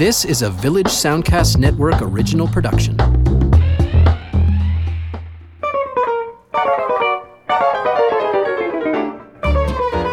This is a Village Soundcast Network original production.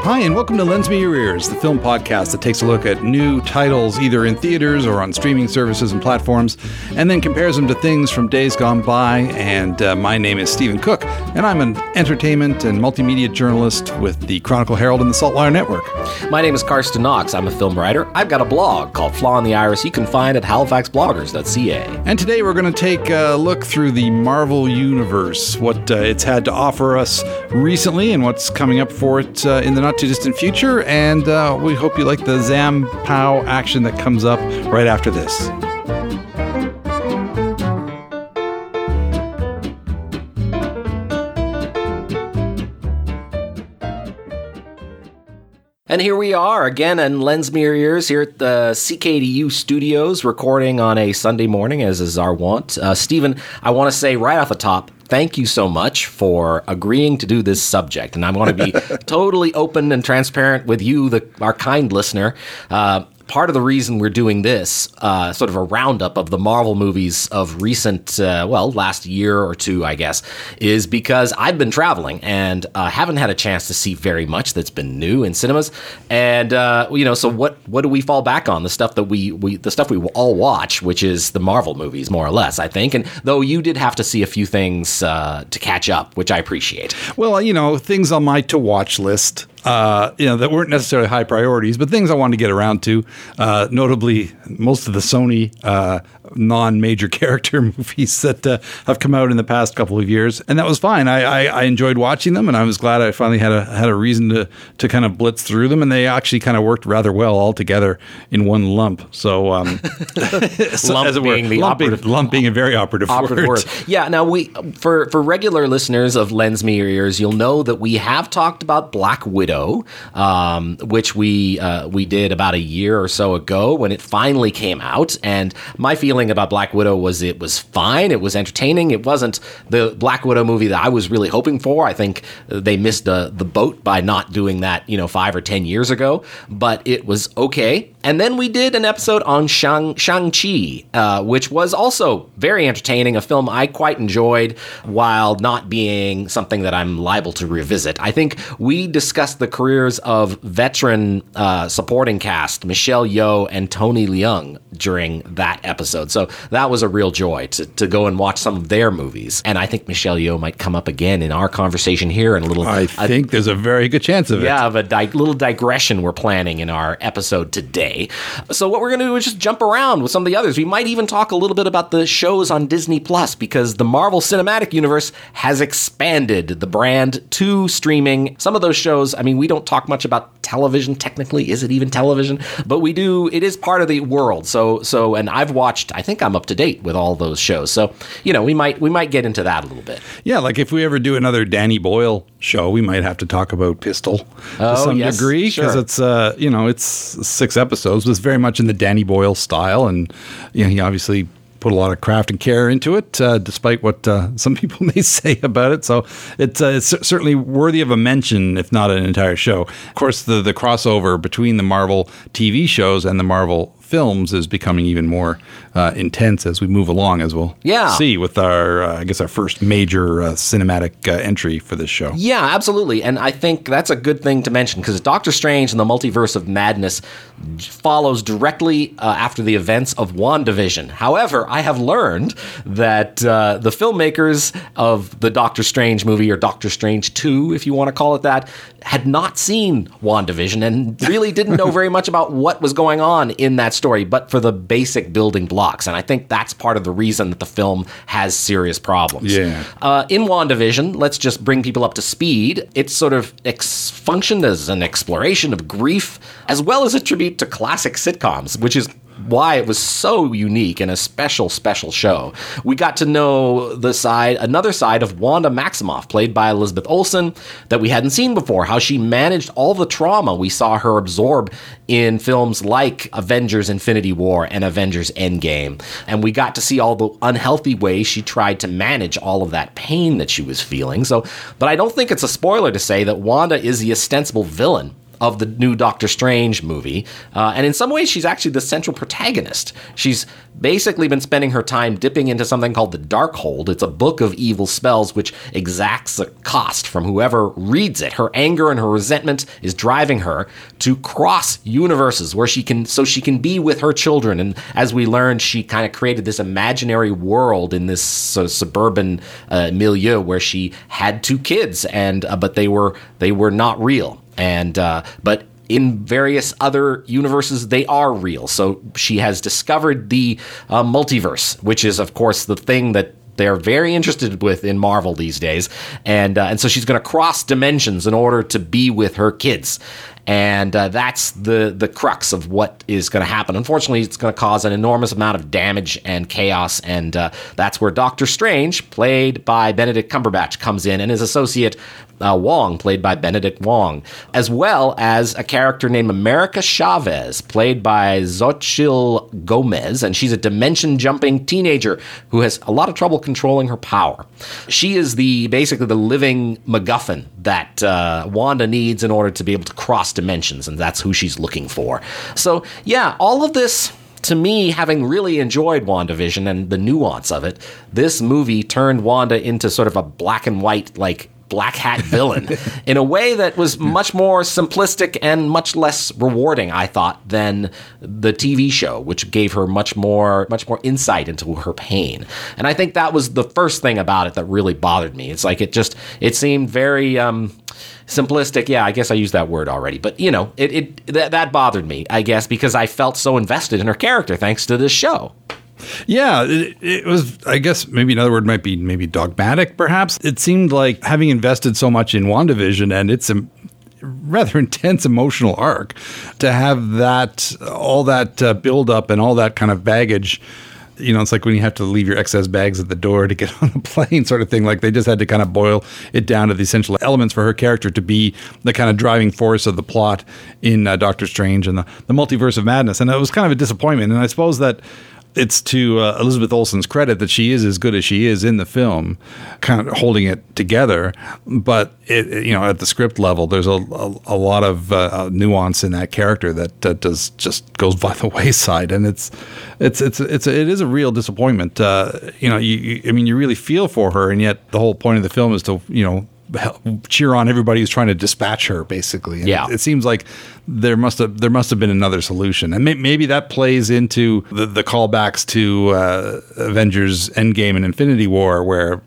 Hi, and welcome to Lens Me Your Ears, the film podcast that takes a look at new titles either in theaters or on streaming services and platforms, and then compares them to things from days gone by. And uh, my name is Stephen Cooke, and I'm an entertainment and multimedia journalist with the Chronicle Herald and the Saltwire Network. My name is Carsten Knox. I'm a film writer. I've got a blog called Flaw in the Iris you can find at halifaxbloggers.ca. And today we're going to take a look through the Marvel Universe, what uh, it's had to offer us recently, and what's coming up for it uh, in the not too distant future. And uh, we hope you like the Zam Pow action that comes up right after this. And here we are again in Lens Me Your Ears here at the CKDU studios, recording on a Sunday morning, as is our wont. Uh, Stephen, I want to say right off the top, thank you so much for agreeing to do this subject. And I want to be totally open and transparent with you, the, our kind listener. Uh, part of the reason we're doing this, uh, sort of a roundup of the Marvel movies of recent, uh, well, last year or two, I guess, is because I've been traveling and uh, haven't had a chance to see very much that's been new in cinemas. And uh, you know, so what? What do we fall back on? The stuff that we we the stuff we all watch, which is the Marvel movies, more or less, I think. And though you did have to see a few things uh, to catch up, which I appreciate. Well, you know, things on my to watch list uh, you know, that weren't necessarily high priorities, but things I wanted to get around to. Uh, notably, most of the Sony uh, non-major character movies that uh, have come out in the past couple of years, and that was fine. I, I, I, enjoyed watching them, and I was glad I finally had a had a reason to to kind of blitz through them, and they actually kind of worked rather well all together in one lump. So, um, so lump as it were, being the lump, operative, lump being a very operative, operative word. word. Yeah. Now we for for regular listeners of Lens Me Your Ears, you'll know that we have talked about Black Widow, um, which we uh, we did about a year or so ago when it finally came out, and my feeling about Black Widow was it was fine, it was entertaining, it wasn't the Black Widow movie that I was really hoping for. I think they missed the the boat by not doing that, you know, five or ten years ago, but it was okay. And then we did an episode on Shang Shang Chi, uh, which was also very entertaining, a film I quite enjoyed, while not being something that I'm liable to revisit. I think we discussed the careers of veteran uh, supporting cast Michelle Yeoh and Tony Leung during that episode, so that was a real joy to, to go and watch some of their movies. And I think Michelle Yeoh might come up again in our conversation here in a little. I think there's a very good chance of it. Yeah, of a di- little digression we're planning in our episode today. So what we're going to do is just jump around with some of the others. We might even talk a little bit about the shows on Disney Plus because the Marvel Cinematic Universe has expanded the brand to streaming. Some of those shows, I mean, we don't talk much about television technically. Is it even television? But we do. It is part of the world. So so, and I've watched. I think I'm up to date with all those shows. So you know, we might we might get into that a little bit. Yeah, like if we ever do another Danny Boyle show, we might have to talk about Pistol oh, to some yes, degree because sure. it's uh you know it's six episodes. It's very much in the Danny Boyle style, and you know he obviously put a lot of craft and care into it, uh, despite what uh, some people may say about it. So it's, uh, it's, certainly worthy of a mention, if not an entire show. Of course, the the crossover between the Marvel TV shows and the Marvel films is becoming even more uh, intense as we move along, as we'll yeah. see with our, uh, I guess, our first major uh, cinematic uh, entry for this show. Yeah, absolutely. And I think that's a good thing to mention because Doctor Strange and the Multiverse of Madness follows directly uh, after the events of WandaVision. However, I have learned that uh, the filmmakers of the Doctor Strange movie, or Doctor Strange 2, if you want to call it that, had not seen WandaVision and really didn't know very much about what was going on in that story, but for the basic building blocks. And I think that's part of the reason that the film has serious problems. Yeah. Uh, in WandaVision, let's just bring people up to speed. It's sort of ex- functioned as an exploration of grief, as well as a tribute to classic sitcoms, which is why it was so unique and a special, special show. We got to know the side, another side of Wanda Maximoff, played by Elizabeth Olsen, that we hadn't seen before. How she managed all the trauma we saw her absorb in films like Avengers Infinity War and Avengers Endgame. And we got to see all the unhealthy ways she tried to manage all of that pain that she was feeling. So, but I don't think it's a spoiler to say that Wanda is the ostensible villain of the new Doctor Strange movie. Uh, and in some ways, she's actually the central protagonist. She's basically been spending her time dipping into something called the Darkhold. It's a book of evil spells which exacts a cost from whoever reads it. Her anger and her resentment is driving her to cross universes where she can, so she can be with her children. And as we learned, she kind of created this imaginary world in this suburban uh, milieu where she had two kids, and uh, but they were they were not real. And uh, but in various other universes, they are real. So she has discovered the uh, multiverse, which is, of course, the thing that they're very interested with in Marvel these days, and uh, and so she's going to cross dimensions in order to be with her kids, and uh, that's the the crux of what is going to happen. Unfortunately, it's going to cause an enormous amount of damage and chaos, and uh, that's where Doctor Strange, played by Benedict Cumberbatch, comes in, and his associate uh, Wong, played by Benedict Wong, as well as a character named America Chavez, played by Xochitl Gomez, and she's a dimension jumping teenager who has a lot of trouble controlling her power. She is the basically the living MacGuffin that uh, Wanda needs in order to be able to cross dimensions, and that's who she's looking for. So, yeah, all of this to me, having really enjoyed WandaVision and the nuance of it, this movie turned Wanda into sort of a black and white, like black hat villain in a way that was much more simplistic and much less rewarding, I thought, than the TV show, which gave her much more much more insight into her pain. And I think that was the first thing about it that really bothered me. It's like it just it seemed very um, simplistic. Yeah, I guess I used that word already, but you know, it, it that, that bothered me, I guess, because I felt so invested in her character thanks to this show. Yeah, it, it, was. I guess maybe another word might be maybe dogmatic. Perhaps it seemed like having invested so much in Wandavision and its a rather intense emotional arc to have that all that uh, build up and all that kind of baggage you know, it's like when you have to leave your excess bags at the door to get on a plane, sort of thing. Like they just had to kind of boil it down to the essential elements for her character to be the kind of driving force of the plot in uh, Doctor Strange and the, the multiverse of madness. And it was kind of a disappointment. And I suppose that it's to uh, Elizabeth Olsen's credit that she is as good as she is in the film, kind of holding it together. But it, you know, at the script level, there's a, a, a lot of uh, nuance in that character that, that does just goes by the wayside, and it's it's it's it's it is a real disappointment. Uh, you know, you, you, I mean, you really feel for her, and yet the whole point of the film is to you know cheer on everybody who's trying to dispatch her basically. And yeah. it, it, seems like there must have there must have been another solution. And may, maybe that plays into the, the callbacks to uh, avengers endgame and infinity war where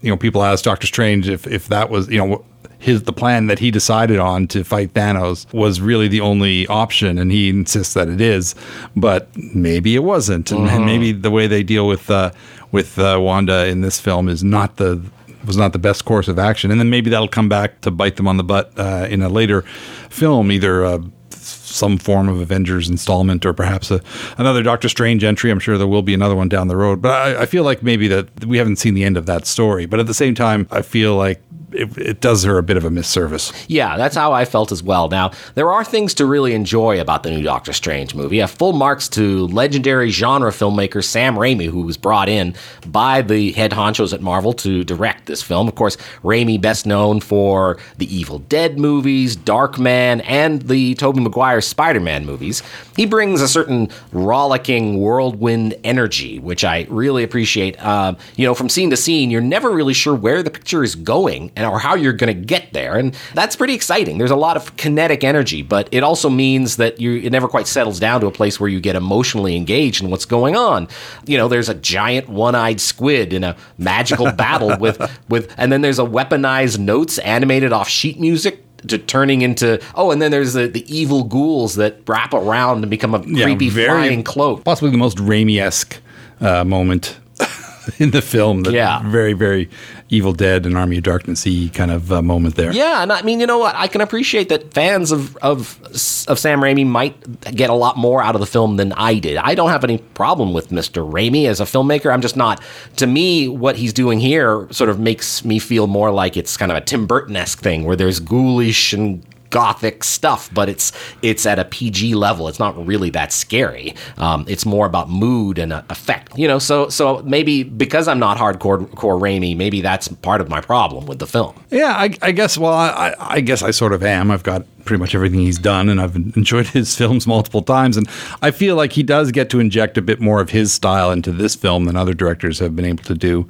you know people ask doctor strange if if that was you know his the plan that he decided on to fight Thanos was really the only option, and he insists that it is, but maybe it wasn't, and, and maybe the way they deal with uh, with uh, Wanda in this film is not the was not the best course of action. And then maybe that'll come back to bite them on the butt uh, in a later film, either uh, some form of Avengers installment or perhaps a, another Doctor Strange entry. I'm sure there will be another one down the road. But I, I feel like maybe that we haven't seen the end of that story. But at the same time, I feel like it, it, does her a bit of a misservice. Yeah, that's how I felt as well. Now, there are things to really enjoy about the new Doctor Strange movie. A full marks to legendary genre filmmaker Sam Raimi, who was brought in by the head honchos at Marvel to direct this film. Of course, Raimi, best known for the Evil Dead movies, Darkman, and the Tobey Maguire Spider Man movies. He brings a certain rollicking whirlwind energy, which I really appreciate. Uh, you know, from scene to scene, you're never really sure where the picture is going and or how you're going to get there, and that's pretty exciting. There's a lot of kinetic energy, but it also means that you it never quite settles down to a place where you get emotionally engaged in what's going on. You know, there's a giant one-eyed squid in a magical battle with with, and then there's a weaponized notes animated off sheet music to turning into oh, and then there's the, the evil ghouls that wrap around and become a creepy very, flying cloak. Possibly the most Raimi esque uh, moment in the film. That yeah, very very Evil Dead and Army of Darkness kind of uh, moment there. Yeah, and I mean, you know what? I can appreciate that fans of, of of Sam Raimi might get a lot more out of the film than I did. I don't have any problem with Mr. Raimi as a filmmaker. I'm just not. To me, what he's doing here sort of makes me feel more like it's kind of a Tim Burton esque thing where there's ghoulish and gothic stuff, but it's it's at a PG level. It's not really that scary. Um, it's more about mood and uh, effect, you know. So so maybe because I'm not hardcore core Raimi, maybe that's part of my problem with the film. Yeah, I, I guess. Well, I, I guess I sort of am. I've got pretty much everything he's done, and I've enjoyed his films multiple times. And I feel like he does get to inject a bit more of his style into this film than other directors have been able to do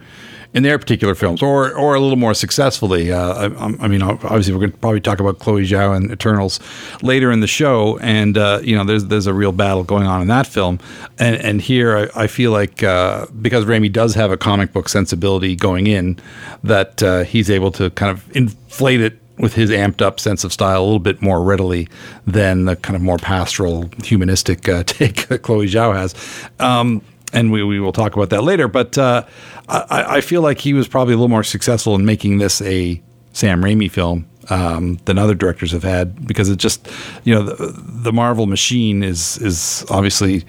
in their particular films, or or a little more successfully. Uh, I, I, mean, obviously, we're going to probably talk about Chloe Zhao and Eternals later in the show, and uh, you know, there's there's a real battle going on in that film, and and here I, I feel like uh, because Raimi does have a comic book sensibility going in, that uh, he's able to kind of inflate it with his amped up sense of style a little bit more readily than the kind of more pastoral, humanistic uh, take that Chloe Zhao has. Um, and we, we will talk about that later. But uh, I, I, feel like he was probably a little more successful in making this a Sam Raimi film um, than other directors have had because it just, you know, the, the Marvel machine is is obviously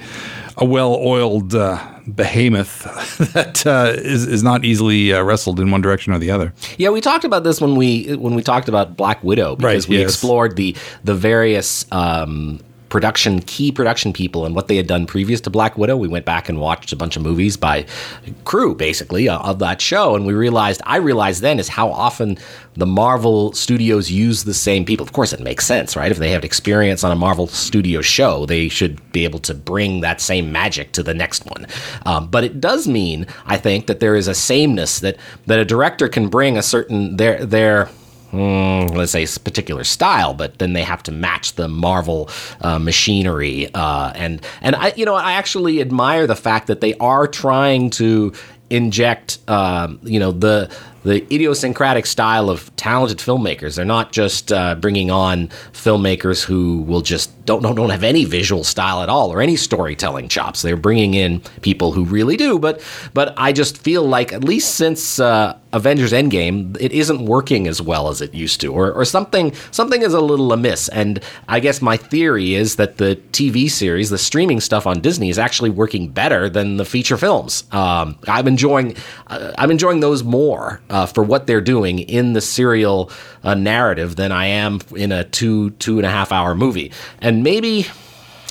a well-oiled uh, behemoth that uh, is is not easily uh, wrestled in one direction or the other. Yeah, we talked about this when we when we talked about Black Widow because right, we yes. explored the the various um, production key production people and what they had done previous to Black Widow. We went back and watched a bunch of movies by crew basically uh, of that show, and we realized I realized then is how often the Marvel studios use the same people. Of course, it makes sense, right? If they have experience on a Marvel studio show, they should be able to bring that same magic to the next one. Um, but it does mean, I think, that there is a sameness that that a director can bring a certain their their mm, let's say particular style, but then they have to match the Marvel uh, machinery. Uh, and and I, you know, I actually admire the fact that they are trying to inject, um, you know, the the idiosyncratic style of talented filmmakers. They're not just uh, bringing on filmmakers who will just don't, don't don't have any visual style at all or any storytelling chops. They're bringing in people who really do. But but I just feel like at least since uh, Avengers Endgame, it isn't working as well as it used to, or, or something something is a little amiss. And I guess my theory is that the TV series, the streaming stuff on Disney, is actually working better than the feature films. Um, I'm enjoying uh, I'm enjoying those more uh, for what they're doing in the serial uh, narrative than I am in a two two and a half hour movie. And maybe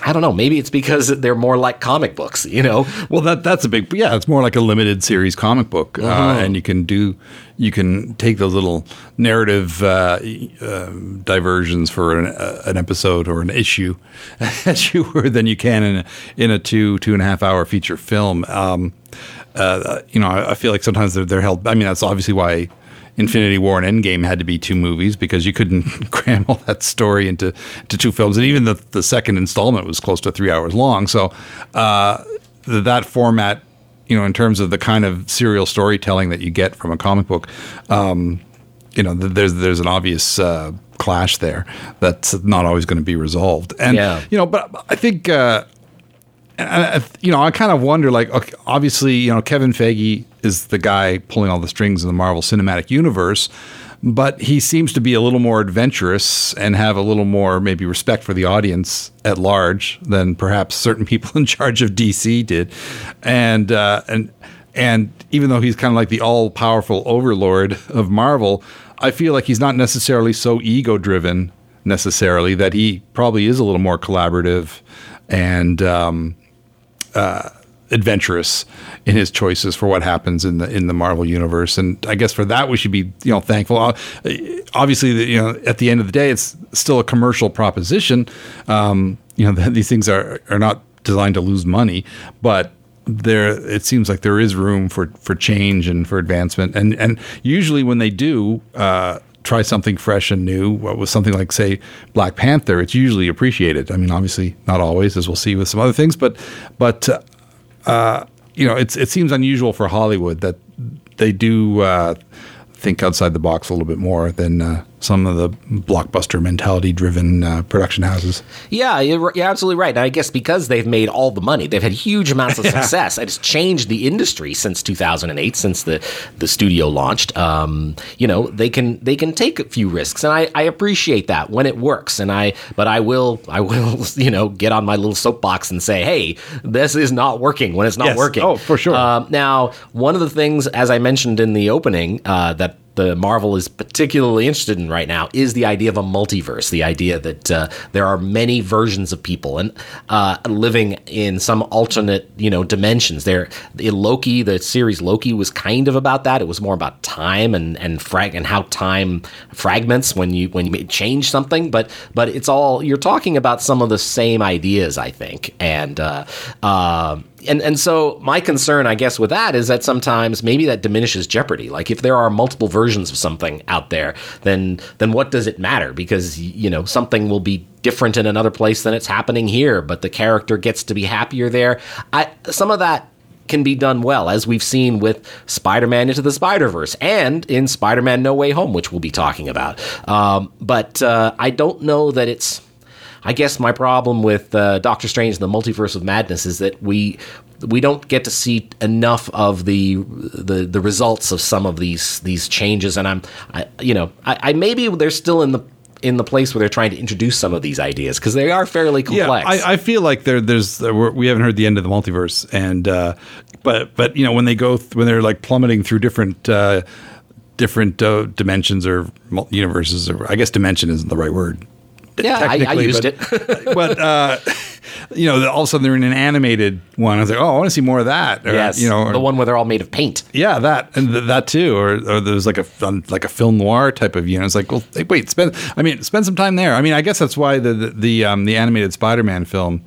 I don't know. Maybe it's because they're more like comic books, you know. Well, that that's a big yeah. It's more like a limited series comic book, uh-huh. uh, and you can do you can take those little narrative uh, uh, diversions for an, uh, an, episode or an issue, as you were than you can in a, in a two two and a half hour feature film. Um, uh, you know, I, I, feel like sometimes they're, they're held. I mean, that's obviously why Infinity War and Endgame had to be two movies because you couldn't cram all that story into to two films, and even the the second installment was close to three hours long. So uh, that format, you know, in terms of the kind of serial storytelling that you get from a comic book, um, you know, there's there's an obvious. Uh, clash there that's not always going to be resolved and yeah. you know but i think uh, and you know, I kind of wonder, like, okay, obviously, you know, Kevin Feige is the guy pulling all the strings in the Marvel Cinematic Universe, but he seems to be a little more adventurous and have a little more maybe respect for the audience at large than perhaps certain people in charge of DC did, and uh, and and even though he's kind of like the all powerful overlord of Marvel, I feel like he's not necessarily so ego driven necessarily that he probably is a little more collaborative and um, uh, adventurous in his choices for what happens in the in the Marvel universe, and I guess for that we should be you know thankful. Uh, obviously, you know at the end of the day, it's still a commercial proposition. Um, you know these things are are not designed to lose money, but there it seems like there is room for for change and for advancement, and and usually when they do. Uh, try something fresh and new. What was something like, say, Black Panther? It's usually appreciated. I mean, obviously not always, as we'll see with some other things, but but uh, you know, it's it seems unusual for Hollywood that they do uh, think outside the box a little bit more than uh, some of the blockbuster mentality driven uh, production houses. Yeah, you're, you're, absolutely right. And I guess because they've made all the money, they've had huge amounts of success. It's changed the industry since 2008, since the, the studio launched. Um, you know, they can they can take a few risks, and I, I appreciate that when it works. And I but I will I will you know get on my little soapbox and say, hey, this is not working when it's not yes. working. Oh, for sure. Uh, now, one of the things, as I mentioned in the opening, uh, that the Marvel is particularly interested in right now is the idea of a multiverse, the idea that uh, there are many versions of people and uh, living in some alternate, you know, dimensions. There, in Loki, the series Loki was kind of about that. It was more about time and and frag and how time fragments when you when you change something. But but it's all you're talking about some of the same ideas, I think, and. Uh, uh, and and so my concern, I guess, with that is that sometimes maybe that diminishes jeopardy. Like if there are multiple versions of something out there, then then what does it matter? Because you know something will be different in another place than it's happening here, but the character gets to be happier there. I some of that can be done well, as we've seen with Spider Man Into the Spider Verse and in Spider Man No Way Home, which we'll be talking about. Um, but uh, I don't know that it's I guess my problem with uh, Doctor Strange and the Multiverse of Madness is that we we don't get to see enough of the the, the results of some of these these changes, and I'm I, you know I, I maybe they're still in the in the place where they're trying to introduce some of these ideas because they are fairly complex. Yeah, I, I feel like there, there's we haven't heard the end of the multiverse, and uh, but but you know when they go th- when they're like plummeting through different. Uh, different uh, dimensions or universes or i guess dimension isn't the right word yeah, I, I, used but, it. but uh, you know, all of a sudden they're in an animated one. I was like, oh, I want to see more of that. Or, yes, you know, or, the one where they're all made of paint. Yeah, that and th- that too. Or, or there's like a like a film noir type of you know. It's like, well, hey, wait, spend. I mean, spend some time there. I mean, I guess that's why the the the, um, the animated Spider-Man film.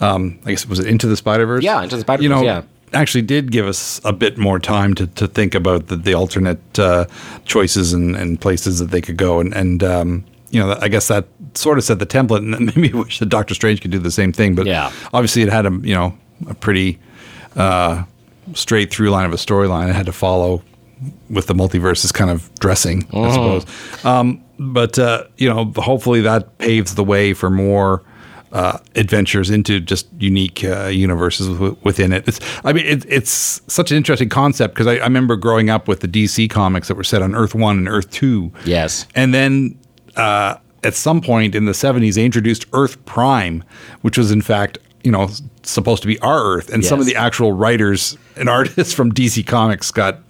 Um, I guess was it Into the Spider Verse? Yeah, Into the Spider Verse. You know, yeah actually did give us a bit more time to, to think about the, the alternate uh, choices and, and places that they could go. And, and um, you know, I guess that sort of set the template, and then maybe wish that Doctor Strange could do the same thing. But yeah. obviously, it had a you know a pretty uh, straight through line of a storyline. It had to follow with the multiverses kind of dressing. I suppose. Um, but uh, you know, hopefully that paves the way for more. Uh, adventures into just unique uh, universes w- within it. It's, I mean, it, it's such an interesting concept because I, I, remember growing up with the DC comics that were set on Earth One and Earth Two. Yes, and then uh, at some point in the 70s, they introduced Earth Prime, which was in fact, you know, supposed to be our Earth. And yes. some of the actual writers and artists from DC Comics got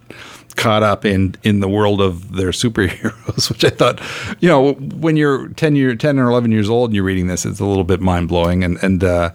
caught up in in the world of their superheroes, which I thought, you know, when you're 10 year 10 or 11 years old and you're reading this, it's a little bit mind blowing and and uh,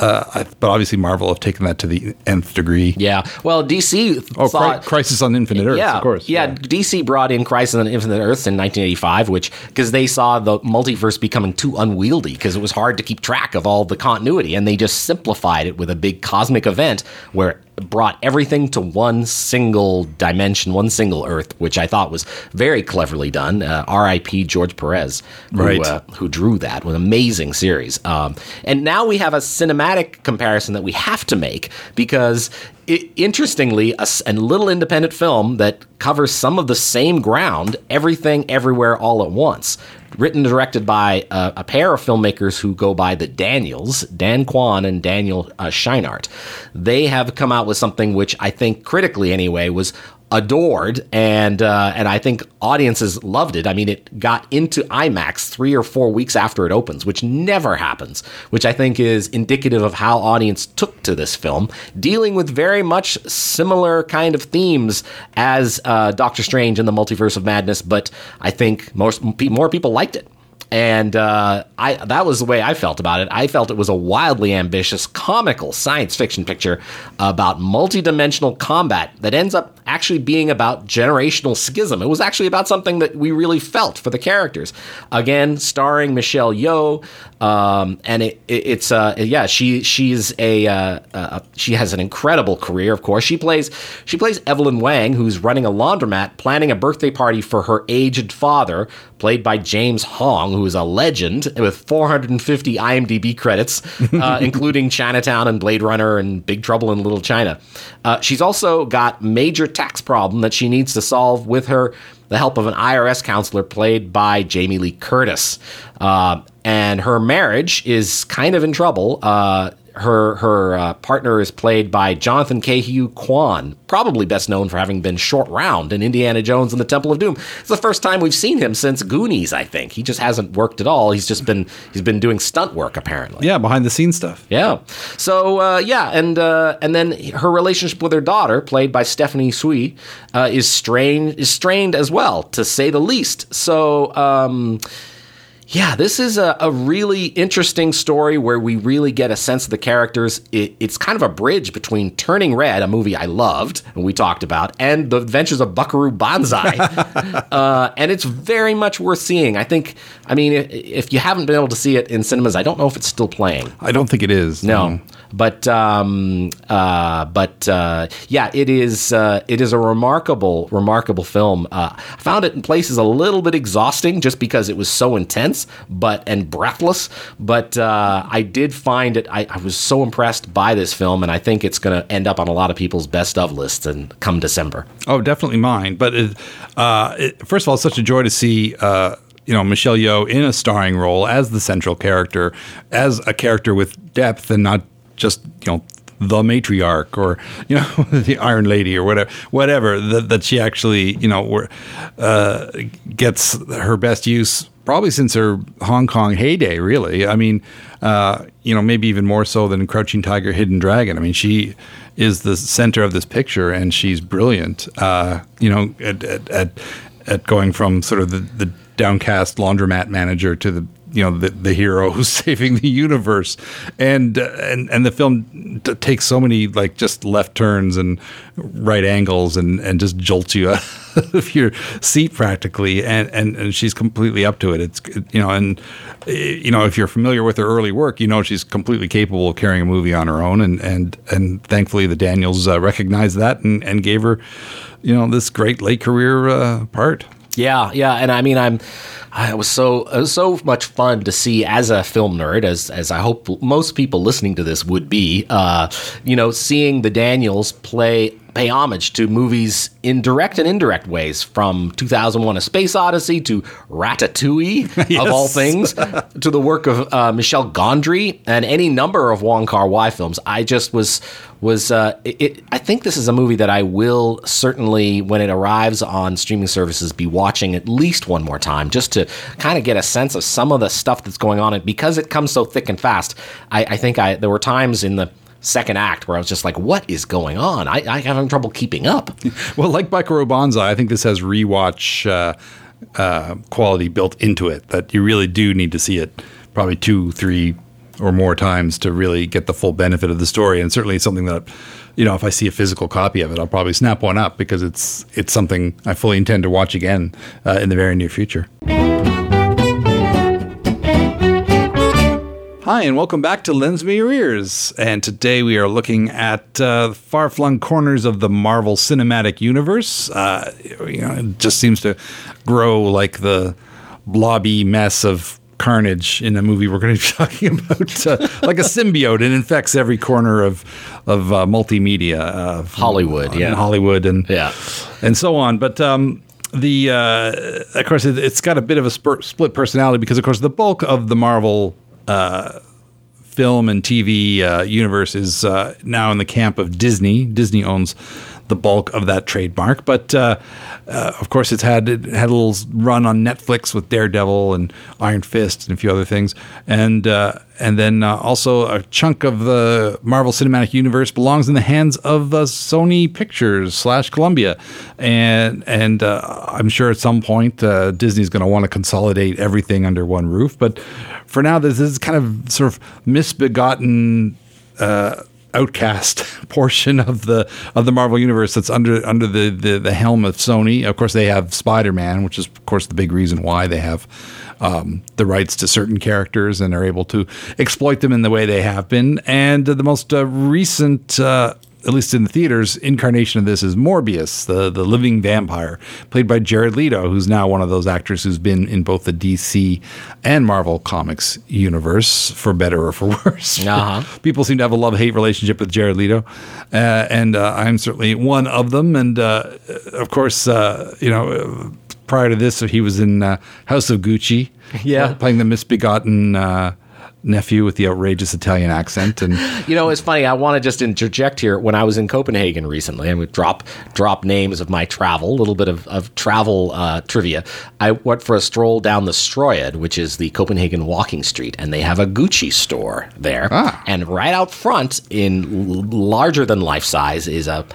uh, but obviously, Marvel have taken that to the nth degree. Yeah. Well, DC. Oh, thought, Crisis on Infinite Earths, yeah, of course. Yeah, yeah, DC brought in Crisis on Infinite Earths in 1985, which because they saw the multiverse becoming too unwieldy because it was hard to keep track of all the continuity, and they just simplified it with a big cosmic event where brought everything to one single dimension, one single Earth, which I thought was very cleverly done. Uh, R.I.P. George Perez, who, right. uh, who drew that, with an amazing series. Um, and now we have a cinematic comparison that we have to make because it, interestingly, a, a, little independent film that covers some of the same ground, everything, everywhere, all at once. Written and directed by a, a pair of filmmakers who go by the Daniels, Dan Kwan and Daniel uh, Scheinert. They have come out with something which I think, critically anyway, was adored, and uh, and I think audiences loved it. I mean, it got into IMAX three or four weeks after it opens, which never happens. Which I think is indicative of how audience took to this film, dealing with very much similar kind of themes as uh, Doctor Strange and the Multiverse of Madness. But I think most more people liked it and uh, I that was the way I felt about it. I felt it was a wildly ambitious, comical science fiction picture about multidimensional combat that ends up actually being about generational schism. It was actually about something that we really felt for the characters. Again, starring Michelle Yeoh, um, and it, it, it's uh, yeah, she she's a uh, uh, she has an incredible career. Of course, she plays she plays Evelyn Wang, who's running a laundromat, planning a birthday party for her aged father, played by James Hong who is a legend with 450 IMDb credits, uh, including Chinatown and Blade Runner and Big Trouble in Little China. Uh, she's also got major tax problem that she needs to solve with her the help of an IRS counselor played by Jamie Lee Curtis. Uh, and her marriage is kind of in trouble. Uh, her her uh, partner is played by Jonathan Ke-Huy Quan, probably best known for having been Short Round in Indiana Jones and the Temple of Doom. It's the first time we've seen him since Goonies. I think he just hasn't worked at all. He's just been he's been doing stunt work apparently. Yeah, behind the scenes stuff. Yeah. So uh, yeah, and uh, and then her relationship with her daughter, played by Stephanie Hsu, uh, is strained is strained as well, to say the least. So. Um, yeah, this is a, a, really interesting story where we really get a sense of the characters. It, it's kind of a bridge between Turning Red, a movie I loved and we talked about, and The Adventures of Buckaroo Banzai. uh, and it's very much worth seeing. I think, I mean, if, if, you haven't been able to see it in cinemas, I don't know if it's still playing. I don't think it is. No. no. But um, uh, but uh, yeah, it is uh, it is a remarkable remarkable film. Uh, I found it in places a little bit exhausting just because it was so intense, but and breathless. But uh, I did find it. I, I, was so impressed by this film, and I think it's going to end up on a lot of people's best of lists and come December. Oh, definitely mine. But it, it, first of all, it's such a joy to see you know Michelle Yeoh in a starring role as the central character, as a character with depth and not just you know the matriarch or you know the Iron Lady or whatever whatever that, that she actually you know uh, gets her best use probably since her Hong Kong heyday really. I mean uh, you know maybe even more so than Crouching Tiger Hidden Dragon. I mean she is the center of this picture and she's brilliant uh, you know at, at, at, at going from sort of the, the downcast laundromat manager to the you know the, the hero who's saving the universe. And uh, and and the film t- takes so many like just left turns and right angles and and just jolts you out of your seat practically. And and, and she's completely up to it. It's you know and eh, you know if you're familiar with her early work you know she's completely capable of carrying a movie on her own. And and and thankfully the Daniels uh, recognized that and and gave her you know this great late career uh, part yeah yeah and I mean I'm it was so it was so much fun to see as a film nerd, as as I hope most people listening to this would be. Uh, you know, seeing the Daniels play pay homage to movies in direct and indirect ways, from 2001: A Space Odyssey to Ratatouille, yes. of all things, to the work of uh, Michel Gondry and any number of Wong Kar Wai films. I just was was uh, it, I think this is a movie that I will certainly, when it arrives on streaming services, be watching at least one more time, just to kind of get a sense of some of the stuff that's going on. And because it comes so thick and fast, I, I think I there were times in the second act where I was just like, what is going on? I, I having trouble keeping up. well, like Buckaroo Banzai, I think this has rewatch uh, uh, quality built into it that you really do need to see it probably two, three, or more times to really get the full benefit of the story. And certainly something that, you know, if I see a physical copy of it, I'll probably snap one up because it's it's something I fully intend to watch again uh, in the very near future. Hi, and welcome back to Lens Me Your Ears. And today we are looking at uh, far flung corners of the Marvel Cinematic Universe. Uh, you know, it just seems to grow like the blobby mess of carnage in a movie we're going to be talking about, uh, like a symbiote. It infects every corner of of uh, multimedia, uh, Hollywood, yeah, Hollywood, and yeah, and so on. But um, the uh, of course it, has got a bit of a split personality because of course the bulk of the Marvel uh, film and TV uh, universe is uh, now in the camp of Disney. Disney owns the bulk of that trademark, but uh, uh, of course, it's had it had a little run on Netflix with Daredevil and Iron Fist and a few other things, and uh, and then also a chunk of the Marvel Cinematic Universe belongs in the hands of Sony Pictures slash Columbia, and and I'm sure at some point Disney's going to want to consolidate everything under one roof, but for now, this is kind of sort of misbegotten. Uh, outcast portion of the of the Marvel universe that's under under the, the, the helm of Sony. Of course, they have Spider Man, which is of course the big reason why they have um, the rights to certain characters and are able to exploit them in the way they have been. And the most uh, recent uh, at least in the theaters, incarnation of this is Morbius, the the living vampire, played by Jared Leto, who's now one of those actors who's been in both the DC and Marvel comics universe, for better or for worse. Uh-huh. People seem to have a love hate relationship with Jared Leto, uh, and uh, I'm certainly one of them. And uh, of course, uh, you know, prior to this, he was in uh, House of Gucci, yeah, playing the misbegotten. Nephew with the outrageous Italian accent, and You know, it's funny. I want to just interject here. When I was in Copenhagen recently, I would drop drop names of my travel, a little bit of, of travel uh, trivia. I went for a stroll down the Strøget, which is the Copenhagen walking street, and they have a Gucci store there. Ah. And right out front, in larger than life size, is a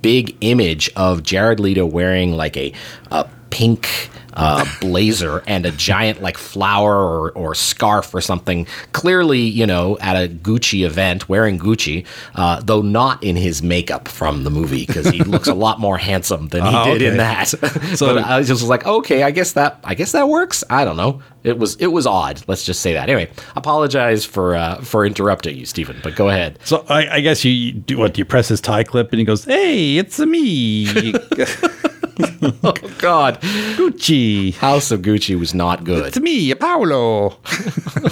big image of Jared Leto wearing like a, a pink uh, blazer and a giant like flower or, or scarf or something. Clearly, you know, at a Gucci event, wearing Gucci, uh, though not in his makeup from the movie because he looks a lot more handsome than he Oh, did in that. So- I was just like, okay, I guess that I guess that works. I don't know. It was it was odd. Let's just say that. Anyway, apologize for uh, for interrupting you, Stephen. But go ahead. so I, I guess you do what? You press his tie clip, and he goes, "Hey, it's me, Oh God, Gucci." House of Gucci was not good. It's me, Paolo.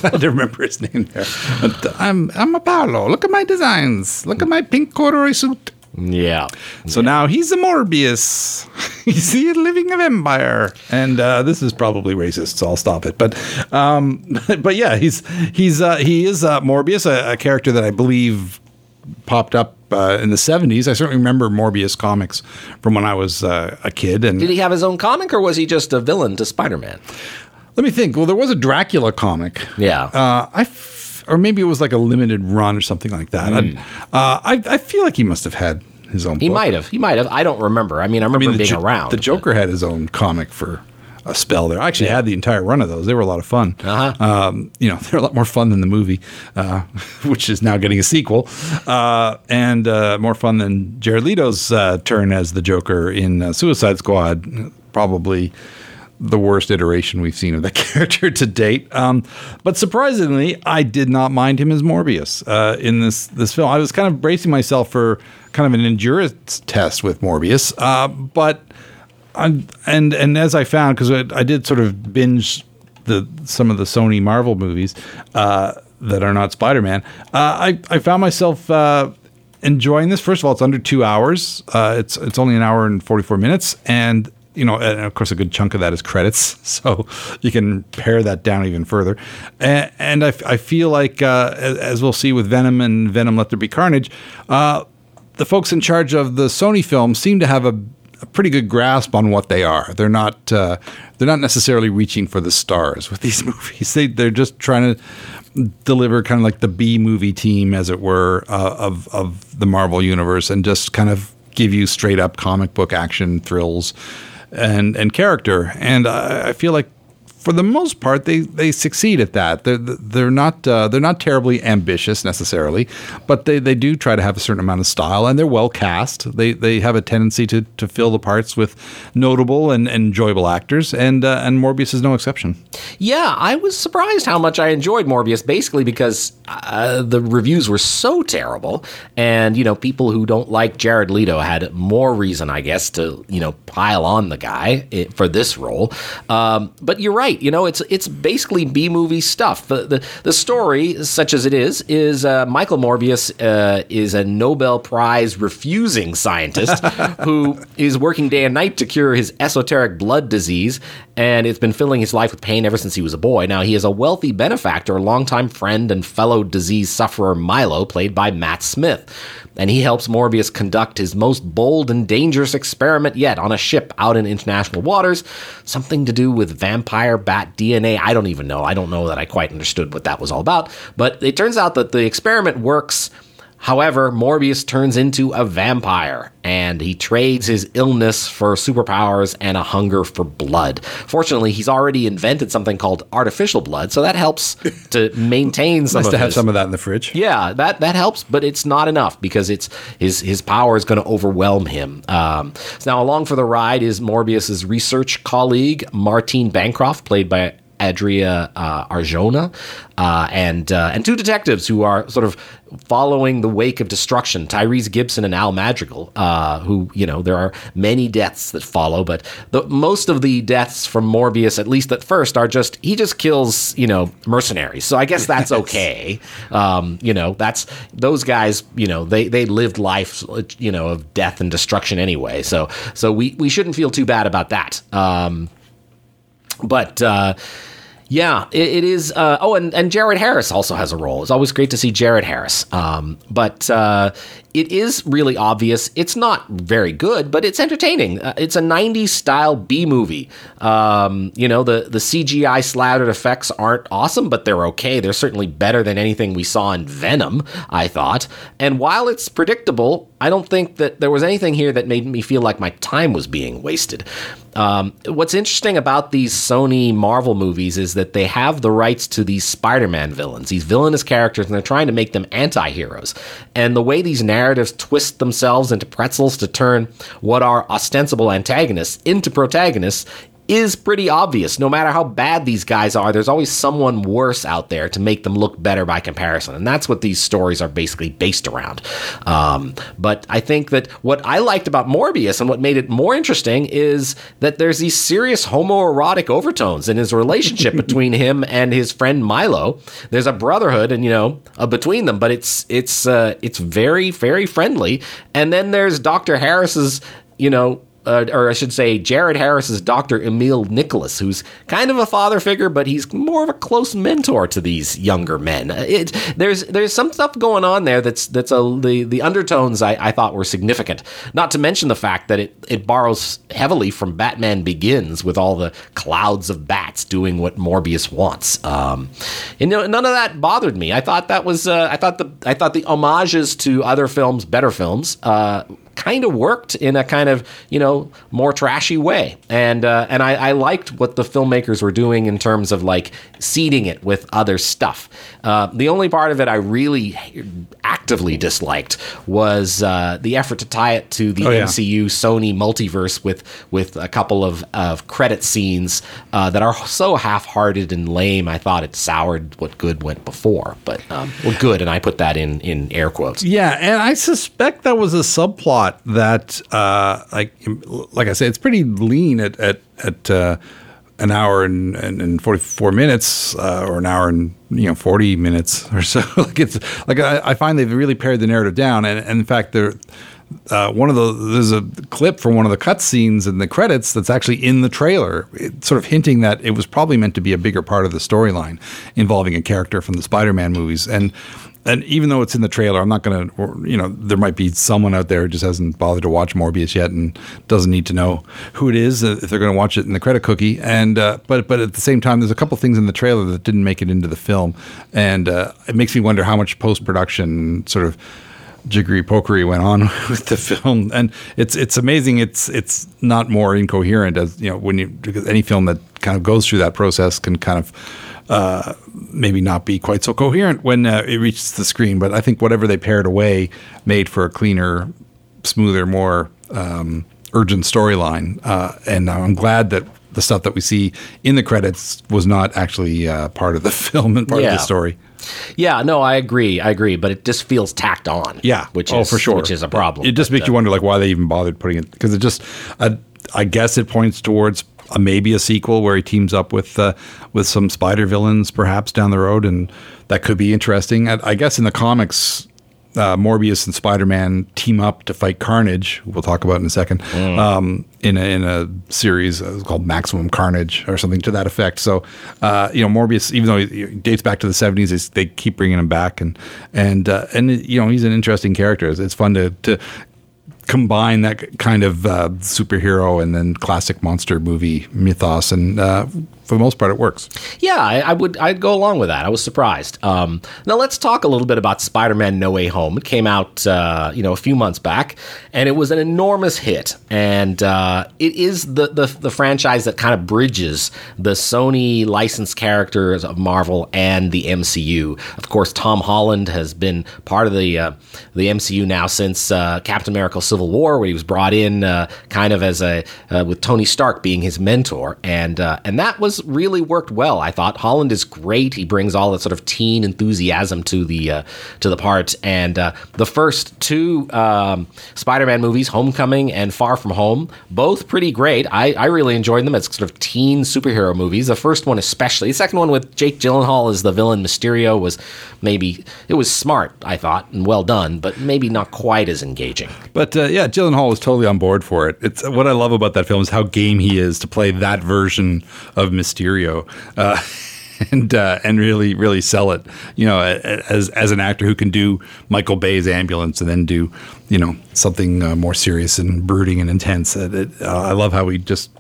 I don't remember his name there. But I'm I'm a Paolo. Look at my designs. Look at my pink corduroy suit. Yeah. So now he's a Morbius. he's the living vampire, and uh, this is probably racist, so I'll stop it. But, um, but yeah, he's he's uh, he is uh, Morbius, a, a character that I believe popped up uh, in the '70s. I certainly remember Morbius comics from when I was uh, a kid, and Did he have his own comic, or was he just a villain to Spider-Man? let me think. Well, there was a Dracula comic. Yeah. Uh, I f- or maybe it was like a limited run or something like that. I, uh, I I feel like he must have had his own. He book. might have. He might have. I don't remember. I mean, I remember him the being Jo- around. The but- Joker had his own comic for a spell there. I actually had the entire run of those. They were a lot of fun. Uh-huh. Um, you know, they're a lot more fun than the movie, uh, which is now getting a sequel, uh, and uh, more fun than Jared Leto's uh, turn as the Joker in uh, Suicide Squad. Probably the worst iteration we've seen of that character to date. Um, but surprisingly, I did not mind him as Morbius uh, in this this film. I was kind of bracing myself for kind of an endurance test with Morbius, uh, but I, and and as I found because I, I did sort of binge the some of the Sony Marvel movies uh, that are not Spider Man. Uh, I I found myself. Uh, Enjoying this. First of all, it's under two hours. Uh, it's it's only an hour and forty four minutes, and you know, and of course, a good chunk of that is credits, so you can pare that down even further. And, and I, I feel like, uh, as, as we'll see with Venom and Venom: Let There Be Carnage, uh, the folks in charge of the Sony film seem to have a, a pretty good grasp on what they are. They're not uh, they're not necessarily reaching for the stars with these movies. They they're just trying to deliver kind of like the B movie team, as it were, uh, of of the Marvel universe, and just kind of give you straight up comic book action thrills and and character. And I, I feel like for the most part, they, they succeed at that. They're they're not uh, they're not terribly ambitious necessarily, but they, they do try to have a certain amount of style, and they're well cast. They they have a tendency to, to fill the parts with notable and, and enjoyable actors, and uh, and Morbius is no exception. Yeah, I was surprised how much I enjoyed Morbius, basically because uh, the reviews were so terrible, and you know, people who don't like Jared Leto had more reason, I guess, to you know pile on the guy eh, for this role. Um, but you're right, you know, it's it's basically B movie stuff. The, the the story, such as it is, is uh, Michael Morbius uh, is a Nobel Prize refusing scientist who is working day and night to cure his esoteric blood disease, and it's been filling his life with pain ever since he was a boy. Now he is a wealthy benefactor, longtime friend, and fellow disease sufferer Milo, played by Matt Smith. And he helps Morbius conduct his most bold and dangerous experiment yet on a ship out in international waters. Something to do with vampire bat DNA. I don't even know. I don't know that I quite understood what that was all about. But it turns out that the experiment works. However, Morbius turns into a vampire and he trades his illness for superpowers and a hunger for blood. Fortunately, he's already invented something called artificial blood, so that helps to maintain some Nice of to have his- some of that in the fridge. yeah, that that helps, but it's not enough because it's his his power is going to overwhelm him. Um, so now, along for the ride is Morbius's research colleague Martine Bancroft, played by Adria uh, Arjona, uh, and uh, and two detectives who are sort of following the wake of destruction. Tyrese Gibson and Al Madrigal, uh, who you know there are many deaths that follow, but the, most of the deaths from Morbius, at least at first, are just he just kills you know mercenaries. So I guess that's okay. Um, you know that's those guys. You know they they lived life you know of death and destruction anyway. So so we we shouldn't feel too bad about that. Um, but uh, Yeah, it, it is. Uh, oh, and, and Jared Harris also has a role. It's always great to see Jared Harris. Um, but uh, it is really obvious. It's not very good, but it's entertaining. Uh, it's a 90s style B movie. Um, you know, the, the CGI slathered effects aren't awesome, but they're okay. They're certainly better than anything we saw in Venom, I thought. And while it's predictable, I don't think that there was anything here that made me feel like my time was being wasted. Um, what's interesting about these Sony Marvel movies is that they have the rights to these Spider Man villains, these villainous characters, and they're trying to make them anti heroes. And the way these narratives twist themselves into pretzels to turn what are ostensible antagonists into protagonists is pretty obvious. No matter how bad these guys are, there's always someone worse out there to make them look better by comparison. And that's what these stories are basically based around. Um, but I think that what I liked about Morbius and what made it more interesting is that there's these serious homoerotic overtones in his relationship between him and his friend Milo. There's a brotherhood and, you know, uh, between them, but it's, it's, uh, it's very, very friendly. And then there's Dr. Harris's, you know, uh, or I should say, Jared Harris's Dr. Emil Nicholas, who's kind of a father figure, but he's more of a close mentor to these younger men. Uh, it, there's there's some stuff going on there that's that's a, the the undertones I, I thought were significant. Not to mention the fact that it it borrows heavily from Batman Begins with all the clouds of bats doing what Morbius wants. Um, and you know, none of that bothered me. I thought that was uh, I thought the I thought the homages to other films, better films, uh, kind of worked in a kind of you know more trashy way. And uh, and I, I, liked what the filmmakers were doing in terms of like seeding it with other stuff. Uh, the only part of it I really actively disliked was uh, the effort to tie it to the oh, yeah. MCU Sony multiverse with with a couple of, of credit scenes uh, that are so half-hearted and lame I thought it soured what good went before but um, well good and I put that in in air quotes yeah and I suspect that was a subplot that, uh, like, like I said, it's pretty lean at at, at uh, an hour and, and, and 44 minutes uh, or an hour and you know 40 minutes or so. Like it's like I, I, find they've really pared the narrative down. And, and in fact there uh, one of the there's a clip from one of the cut scenes in the credits that's actually in the trailer sort of hinting that it was probably meant to be a bigger part of the storyline involving a character from the Spider-Man movies. And and even though it's in the trailer, I'm not going to, you know, there might be someone out there who just hasn't bothered to watch Morbius yet and doesn't need to know who it is if they're going to watch it in the credit cookie. And uh, but but at the same time, there's a couple things in the trailer that didn't make it into the film, and uh, it makes me wonder how much post production sort of jiggery pokery went on with the film, and it's it's amazing. It's it's not more incoherent as you know when you because any film that kind of goes through that process can kind of uh, maybe not be quite so coherent when uh, it reaches the screen. But I think whatever they pared away made for a cleaner, smoother, more um, urgent storyline. Uh, and I'm glad that the stuff that we see in the credits was not actually uh, part of the film and part yeah. of the story. Yeah, no, I agree. I agree, but it just feels tacked on. Yeah, which oh, is for sure, which is a problem. It just but, makes you uh, wonder, like, why they even bothered putting it because it just, I guess, it points towards a, maybe a sequel where he teams up with uh, with some spider villains perhaps down the road, and that could be interesting. I, I guess in the comics, uh, Morbius and Spider Man team up to fight Carnage. We'll talk about in a second. Mm. Um, in a, in a series uh, called Maximum Carnage or something to that effect. So, uh, you know, Morbius, even though he dates back to the seventies, they keep bringing him back, and and uh, and you know, he's an interesting character. It's, it's fun to to combine that kind of uh, superhero and then classic monster movie mythos. And uh, for the most part, it works. Yeah, I, I, would. I'd go along with that. I was surprised. Um, now let's talk a little bit about Spider-Man: No Way Home. It came out, uh, you know, a few months back, and it was an enormous hit. And uh, it is the, the the franchise that kind of bridges the Sony licensed characters of Marvel and the MCU. Of course, Tom Holland has been part of the uh, the MCU now since uh, Captain America: Civil War, where he was brought in uh, kind of as a uh, with Tony Stark being his mentor, and and that was really worked well. I thought Holland is great. He brings all that sort of teen enthusiasm to the uh, to the part. And uh, the first two um, Spider-Man movies, Homecoming and Far From Home, both pretty great. I, I really enjoyed them as sort of teen superhero movies. The first one especially. The second one with Jake Gyllenhaal as the villain Mysterio was maybe it was smart. I thought and well done, but maybe not quite as engaging. But uh, yeah, Gyllenhaal was totally on board for it. It's what I love about that film is how game he is to play that version of Mysterio. Uh, and uh, and really really sell it. You know, as as an actor who can do Michael Bay's ambulance and then do you know something uh, more serious and brooding and intense. Uh, uh, I love how he just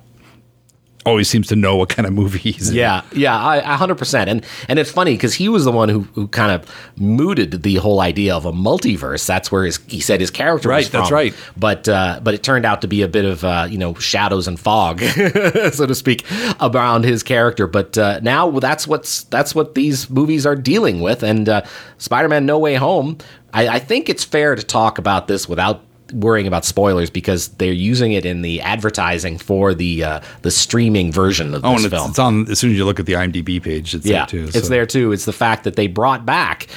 always seems to know what kind of movie he's in. Yeah, yeah, hundred percent. And and it's funny because he was the one who, who kind of mooted the whole idea of a multiverse. That's where his he said his character Right, was from. that's right. But uh, but it turned out to be a bit of uh, you know shadows and fog, so to speak, around his character. But uh, now that's what's that's what these movies are dealing with. And uh, Spider-Man: No Way Home. I, I think it's fair to talk about this without worrying about spoilers because they're using it in the advertising for the uh, the streaming version of Oh, this and it's, film. it's on as soon as you look at the IMDb page. It's yeah, there too. it's there too. It's the fact that they brought back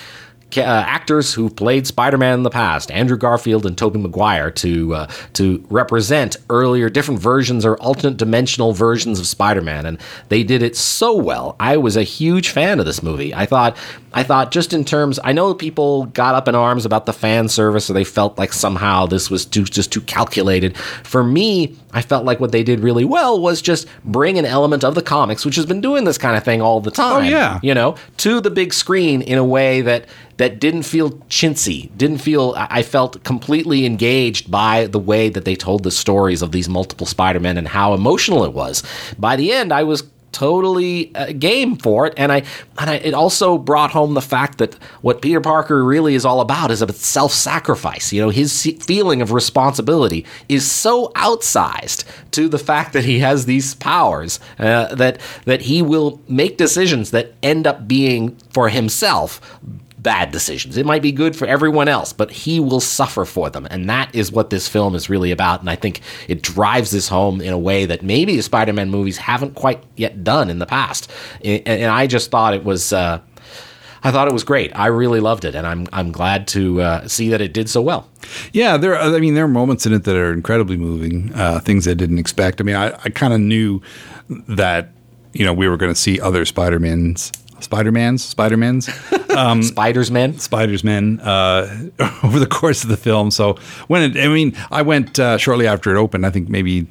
uh, actors who played Spider-Man in the past, Andrew Garfield and Tobey Maguire, to uh, to represent earlier different versions or alternate dimensional versions of Spider-Man, and they did it so well. I was a huge fan of this movie. I thought. I thought just in terms, I know people got up in arms about the fan service, or they felt like somehow this was too, just too calculated. For me, I felt like what they did really well was just bring an element of the comics, which has been doing this kind of thing all the time. Oh yeah. you know, to the big screen in a way that that didn't feel chintzy, didn't feel. I felt completely engaged by the way that they told the stories of these multiple Spider-Men and how emotional it was. By the end, I was totally uh, game for it and I and I, it also brought home the fact that what Peter Parker really is all about is about self-sacrifice you know his feeling of responsibility is so outsized to the fact that he has these powers uh, that that he will make decisions that end up being for himself bad decisions. It might be good for everyone else, but he will suffer for them. And that is what this film is really about. And I think it drives this home in a way that maybe the Spider Man movies haven't quite yet done in the past. And, I just thought it was. Uh, I thought it was great. I really loved it, and I'm I'm glad to uh, see that it did so well. Yeah, there. I mean, there are moments in it that are incredibly moving. Uh, things I didn't expect. I mean, I, I kind of knew that you know we were going to see other Spider Mans, Spider Mans, Spider Mans, Spiders Man. Spiders Men uh, over the course of the film. So when it, I mean, I went uh, shortly after it opened. I think maybe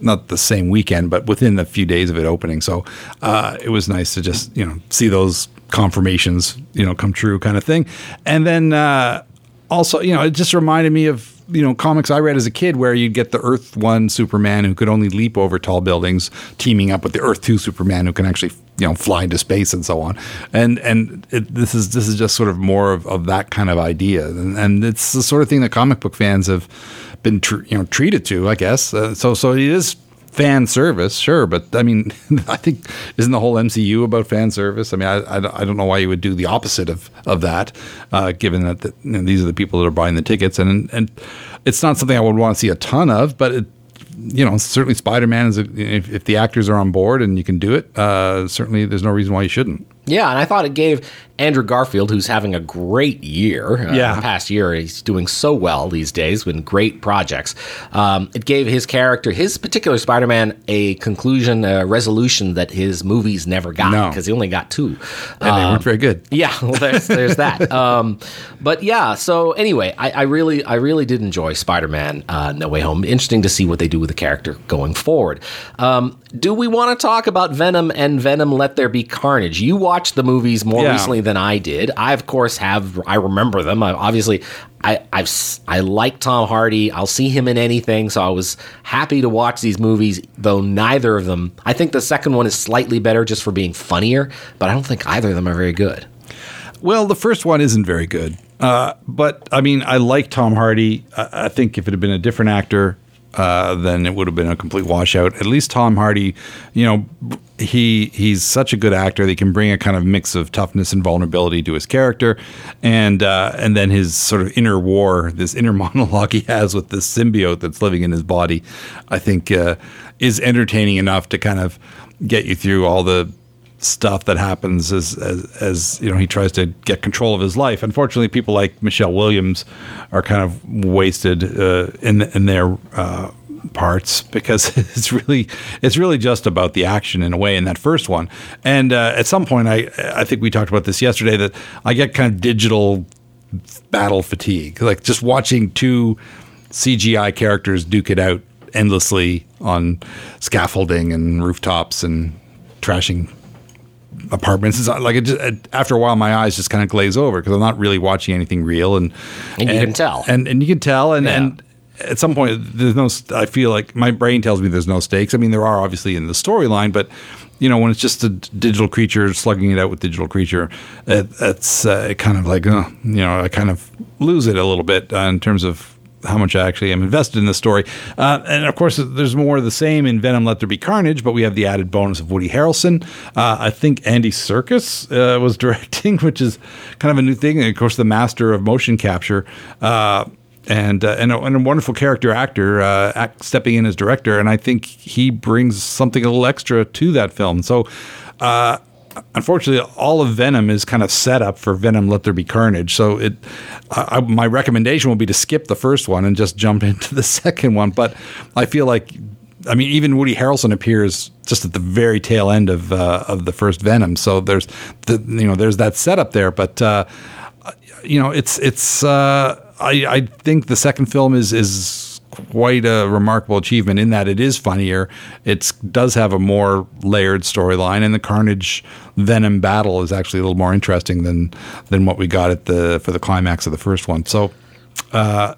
not the same weekend, but within a few days of it opening. So uh, it was nice to just you know see those confirmations you know come true kind of thing. And then uh, also you know it just reminded me of you know comics I read as a kid where you'd get the Earth One Superman who could only leap over tall buildings, teaming up with the Earth Two Superman who can actually you know fly into space and so on. And and it, this is this is just sort of more of, of that kind of idea, and, and it's the sort of thing that comic book fans have been tr- you know treated to, I guess. Uh, so so it is fan service, sure, but I mean, I think isn't the whole MCU about fan service? I mean, I, I, I don't know why you would do the opposite of of that, uh, given that the, you know, these are the people that are buying the tickets, and and it's not something I would want to see a ton of, but it, you know, certainly Spider Man is a, if, if the actors are on board and you can do it, uh, certainly there's no reason why you shouldn't. Yeah, and I thought it gave Andrew Garfield, who's having a great year, uh, Yeah. the past year, he's doing so well these days with great projects. Um, it gave his character, his particular Spider-Man, a conclusion, a resolution that his movies never got No. because he only got two. And they weren't very good. Yeah, well, there's there's that. Um, but yeah, so anyway, I, I really I really did enjoy Spider-Man: uh, No Way Home. Interesting to see what they do with the character going forward. Um, do we want to talk about Venom and Venom: Let There Be Carnage? You watched the movies more Yeah. recently than I did. I of course have. I remember them. I, obviously, I I've I like Tom Hardy. I'll see him in anything. So I was happy to watch these movies, though neither of them. I think the second one is slightly better just for being funnier, but I don't think either of them are very good. Well, the first one isn't very good. Uh, but I mean, I like Tom Hardy. I, I think if it had been a different actor, uh, then it would have been a complete washout. At least Tom Hardy, you know, he he's such a good actor that he can bring a kind of mix of toughness and vulnerability to his character, and uh, and then his sort of inner war, this inner monologue he has with this symbiote that's living in his body, I think uh, is entertaining enough to kind of get you through all the stuff that happens as, as as you know he tries to get control of his life. Unfortunately, people like Michelle Williams are kind of wasted uh, in in their uh, parts because it's really it's really just about the action in a way in that first one. And uh, at some point, I I think we talked about this yesterday that I get kind of digital battle fatigue, like just watching two CGI characters duke it out endlessly on scaffolding and rooftops and trashing apartments. It's not- like it just, it- after a while, my eyes just kind of glaze over because I'm not really watching anything real, and And you can tell. and and you can tell, and Yeah. and at some point, there's no. I feel like my brain tells me there's no stakes. I mean, there are obviously in the storyline, but you know, when it's just a digital creature slugging it out with digital creature, it, it's uh, kind of like uh, you know, I kind of lose it a little bit uh, in terms of how much I actually am invested in the story. Uh, and of course, there's more of the same in Venom: Let There Be Carnage, but we have the added bonus of Woody Harrelson. Uh, I think Andy Serkis uh, was directing, which is kind of a new thing. And of course, the master of motion capture. Uh, and, uh, and, a, and a wonderful character actor uh, act, stepping in as director, and I think he brings something a little extra to that film. So, uh, unfortunately, all of Venom is kind of set up for Venom: Let There Be Carnage. So, it I, my recommendation would be to skip the first one and just jump into the second one. But I feel like, I mean, even Woody Harrelson appears just at the very tail end of uh, of the first Venom. So there's the you know there's that setup there, but. Uh, you know, it's it's. Uh, I I think the second film is is quite a remarkable achievement in that it is funnier. It does have a more layered storyline, and the Carnage Venom battle is actually a little more interesting than than what we got at the for the climax of the first one. So. Uh,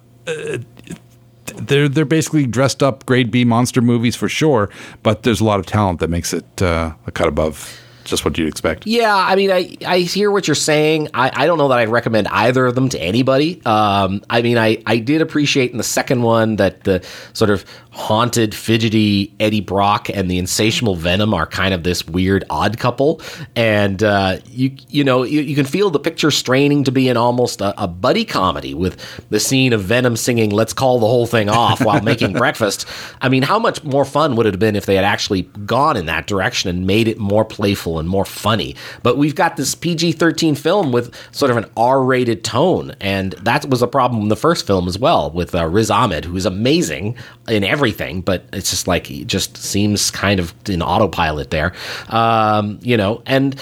they're they're basically dressed up grade B monster movies for sure, but there's a lot of talent that makes it uh, a cut above just what you'd expect. Yeah, I mean, I, I hear what you're saying. I, I don't know that I'd recommend either of them to anybody. Um, I mean, I, I did appreciate in the second one that the sort of haunted, fidgety Eddie Brock and the insatiable Venom are kind of this weird odd couple, and uh, you you know you, you can feel the picture straining to be an almost a, a buddy comedy with the scene of Venom singing "Let's call the whole thing off" while making breakfast. I mean, how much more fun would it have been if they had actually gone in that direction and made it more playful and more funny? But we've got this PG-13 film with sort of an R-rated tone, and that was a problem in the first film as well with uh, Riz Ahmed, who is amazing in everything, but it's just like he just seems kind of in autopilot there, um, you know, and.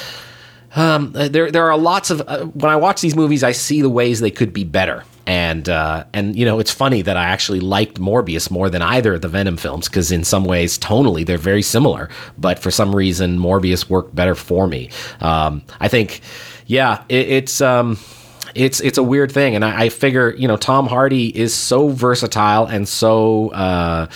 Um, there, there are lots of uh, when I watch these movies, I see the ways they could be better, and uh, and you know it's funny that I actually liked Morbius more than either of the Venom films because in some ways tonally they're very similar, but for some reason Morbius worked better for me. Um, I think, yeah, it, it's. Um, it's it's a weird thing, and I, I figure you know Tom Hardy is so versatile and so uh,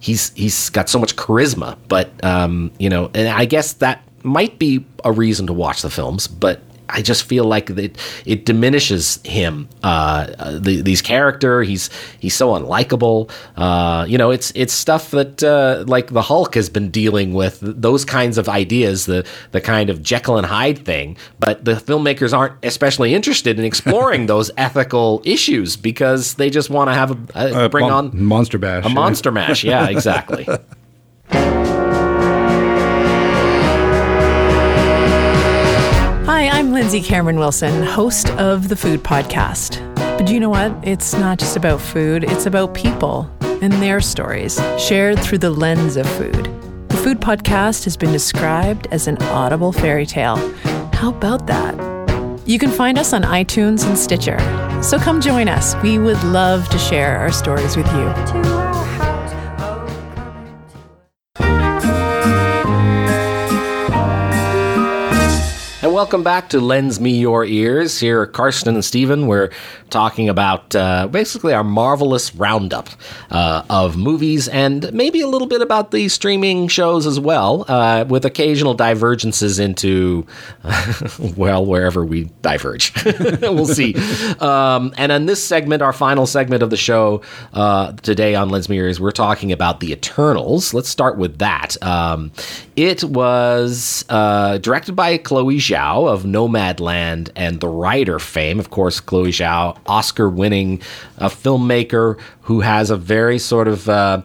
he's he's got so much charisma, but um, you know, and I guess that might be a reason to watch the films, but. I just feel like it it diminishes him. Uh, uh, the, these character, he's he's so unlikable. Uh, you know, it's it's stuff that uh, like the Hulk has been dealing with those kinds of ideas, the the kind of Jekyll and Hyde thing. But the filmmakers aren't especially interested in exploring those ethical issues because they just want to have a, a bring Mon- on Monster Bash. a monster mash. Yeah, exactly. I'm Lindsay Cameron Wilson, host of the Food Podcast. But you know what? It's not just about food, it's about people and their stories, shared through the lens of food. The Food Podcast has been described as an audible fairy tale. How about that? You can find us on iTunes and Stitcher. So come join us. We would love to share our stories with you. Welcome back to Lens Me Your Ears. Here, Carsten and Stephen, we're talking about uh, basically our marvelous roundup uh, of movies and maybe a little bit about the streaming shows as well, uh, with occasional divergences into, well, wherever we diverge. we'll see. Um, and in this segment, our final segment of the show uh, today on Lens Me Your Ears, we're talking about The Eternals. Let's start with that. Um, it was uh, directed by Chloe Zhao of Nomadland and The Rider fame. Of course, Chloe Zhao, Oscar winning uh, filmmaker who has a very sort of. Uh,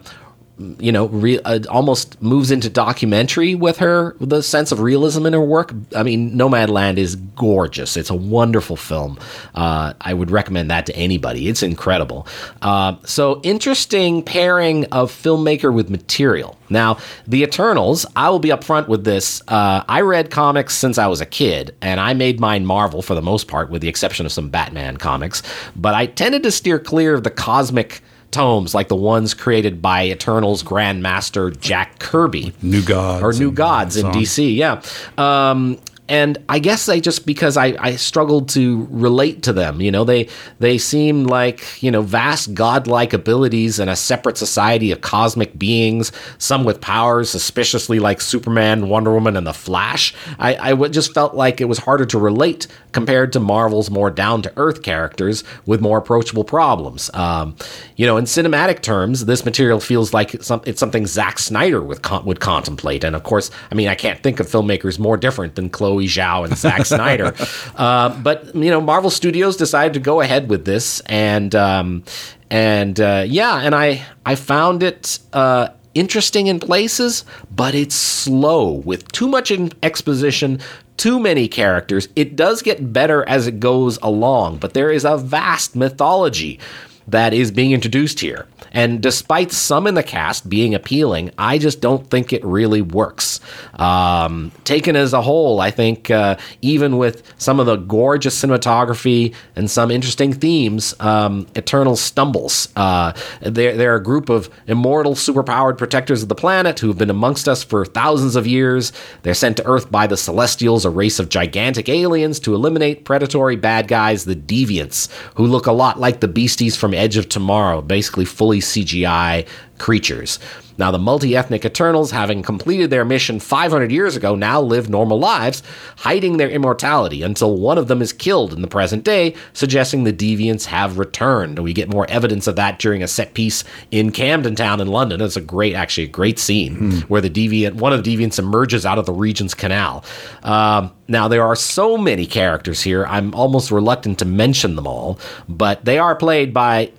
you know, re- uh, almost moves into documentary with her, the sense of realism in her work. I mean, Nomadland is gorgeous. It's a wonderful film. Uh, I would recommend that to anybody. It's incredible. Uh, so, interesting pairing of filmmaker with material. Now, The Eternals, I will be upfront with this. Uh, I read comics since I was a kid, and I made mine Marvel for the most part, with the exception of some Batman comics. But I tended to steer clear of the cosmic tomes like the ones created by Eternals Grandmaster Jack Kirby. New Gods Or New Gods in. DC, yeah. Um, and I guess I just because I, I struggled to relate to them. You know, they they seem like you know vast godlike abilities and a separate society of cosmic beings, some with powers suspiciously like Superman, Wonder Woman, and the Flash. I, I just felt like it was harder to relate compared to Marvel's more down to earth characters with more approachable problems. Um, you know, in cinematic terms, this material feels like it's, some, it's something Zack Snyder would con- would contemplate, and of course, I mean, I can't think of filmmakers more different than Chloe Zhao and Zack Snyder. Uh, but you know, Marvel Studios decided to go ahead with this, and um, and uh, yeah, and I I found it. Uh, interesting in places, but it's slow with too much exposition, too many characters. It does get better as it goes along, but there is a vast mythology that is being introduced here. And despite some in the cast being appealing, I just don't think it really works. Um, taken as a whole, I think uh, even with some of the gorgeous cinematography and some interesting themes, um, Eternal stumbles. Uh, they're, they're a group of immortal, superpowered protectors of the planet who have been amongst us for thousands of years. They're sent to Earth by the Celestials, a race of gigantic aliens, to eliminate predatory bad guys, the Deviants, who look a lot like the beasties from Edge of Tomorrow, basically fully CGI creatures. Now, the multi ethnic Eternals, having completed their mission 500 years ago, now live normal lives, hiding their immortality until one of them is killed in the present day, suggesting the deviants have returned. We get more evidence of that during a set piece in Camden Town in London. It's a great, actually, a great scene hmm. where the deviant, one of the deviants emerges out of the Regent's Canal. Um, now, there are so many characters here, I'm almost reluctant to mention them all, but they are played by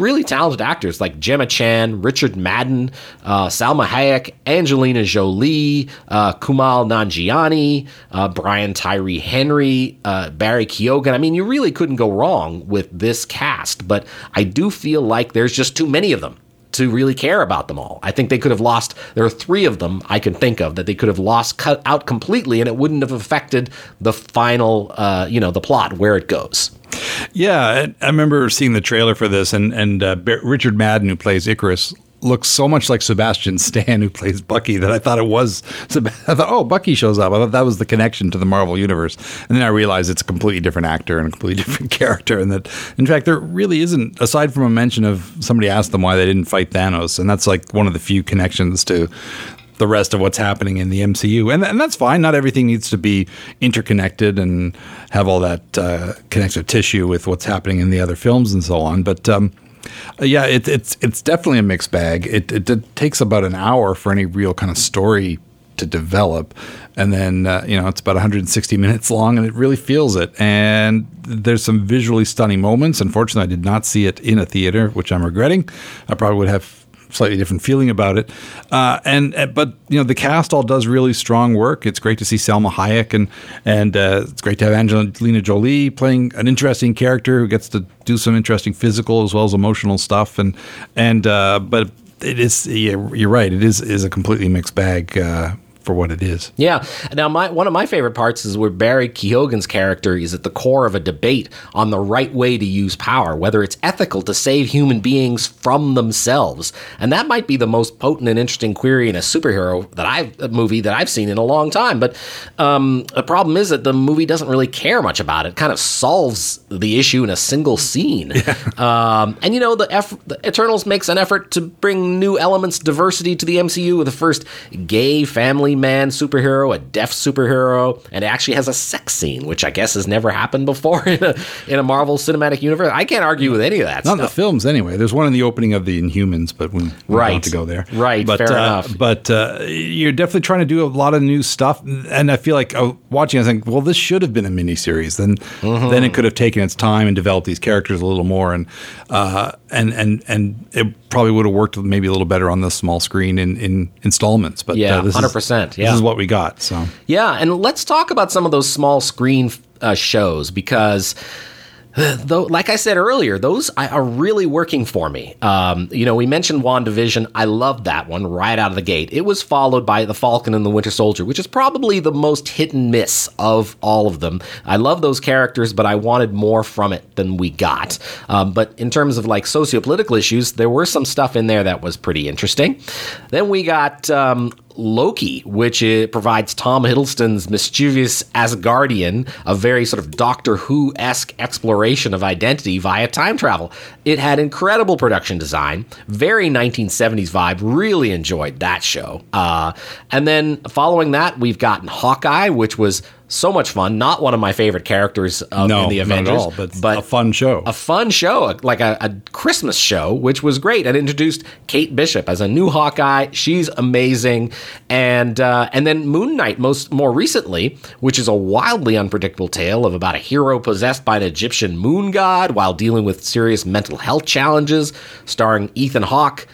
really talented actors like Gemma Chan, Richard Madden, uh, Salma Hayek, Angelina Jolie, uh, Kumail Nanjiani, uh, Brian Tyree Henry, uh, Barry Keoghan. I mean, you really couldn't go wrong with this cast, but I do feel like there's just too many of them to really care about them all. I think they could have lost. There are three of them I can think of that they could have lost, cut out completely, and it wouldn't have affected the final, uh, you know, the plot where it goes. Yeah, I remember seeing the trailer for this, and and uh, Richard Madden, who plays Ikaris, looks so much like Sebastian Stan, who plays Bucky, that I thought it was. I thought, oh, Bucky shows up. I thought that was the connection to the Marvel universe, and then I realized it's a completely different actor and a completely different character, and that in fact there really isn't, aside from a mention of somebody asked them why they didn't fight Thanos, and that's like one of the few connections to the rest of what's happening in the MCU. And, and that's fine. Not everything needs to be interconnected and have all that uh, connective tissue with what's happening in the other films and so on. But um, yeah, it, it's it's definitely a mixed bag. It, it, it, takes about an hour for any real kind of story to develop. And then, uh, you know, it's about 160 minutes long and it really feels it. And there's some visually stunning moments. Unfortunately, I did not see it in a theater, which I'm regretting. I probably would have slightly different feeling about it. Uh, and uh, but you know the cast all does really strong work. It's great to see Salma Hayek and and uh, it's great to have Angelina Jolie playing an interesting character who gets to do some interesting physical as well as emotional stuff. And and uh, but it is you're right. It is is a completely mixed bag uh, for what it is. Yeah. Now, my one of my favorite parts is where Barry Keoghan's character is at the core of a debate on the right way to use power, whether it's ethical to save human beings from themselves, and that might be the most potent and interesting query in a superhero that I've a movie that I've seen in a long time. But um, the problem is that the movie doesn't really care much about it. it kind of solves the issue in a single scene. Yeah. Um, and you know, the, eff- the Eternals makes an effort to bring new elements, diversity to the MCU with the first gay family man superhero, a deaf superhero, and it actually has a sex scene, which I guess has never happened before in a, in a Marvel Cinematic Universe. I can't argue with any of that. Not stuff. in the films, anyway. There's one in the opening of the Inhumans, but we, we right. don't to go there. Right, but, fair uh, enough. But uh, you're definitely trying to do a lot of new stuff, and I feel like uh, watching, I think, well, this should have been a miniseries. Then, mm-hmm. then it could have taken its time and developed these characters a little more, and uh, and and and it probably would have worked maybe a little better on the small screen in, in installments. But uh, yeah, hundred percent yeah. This is what we got. So. Yeah, and let's talk about some of those small screen uh, shows because though like i said earlier those are really working for me. Um, you know we mentioned wandavision. I loved that one right out of the gate. It was followed by the falcon and the winter soldier which is probably the most hit and miss of all of them. I love those characters but i wanted more from it than we got. Um, but in terms of like socio-political issues there were some stuff in there that was pretty interesting. Then we got um, Loki, which provides Tom Hiddleston's mischievous Asgardian a very sort of Doctor Who esque exploration of identity via time travel. It had incredible production design, very 1970s vibe. Really enjoyed that show. Uh, and then following that, we've gotten Hawkeye, which was so much fun. Not one of my favorite characters of, No, in the not Avengers, at all, but a fun show. A fun show, like a, a Christmas show, which was great, and introduced Kate Bishop as a new Hawkeye. She's amazing, and uh, and then Moon Knight, most more recently, which is a wildly unpredictable tale of about a hero possessed by an Egyptian moon god while dealing with serious mental health challenges, starring Ethan Hawke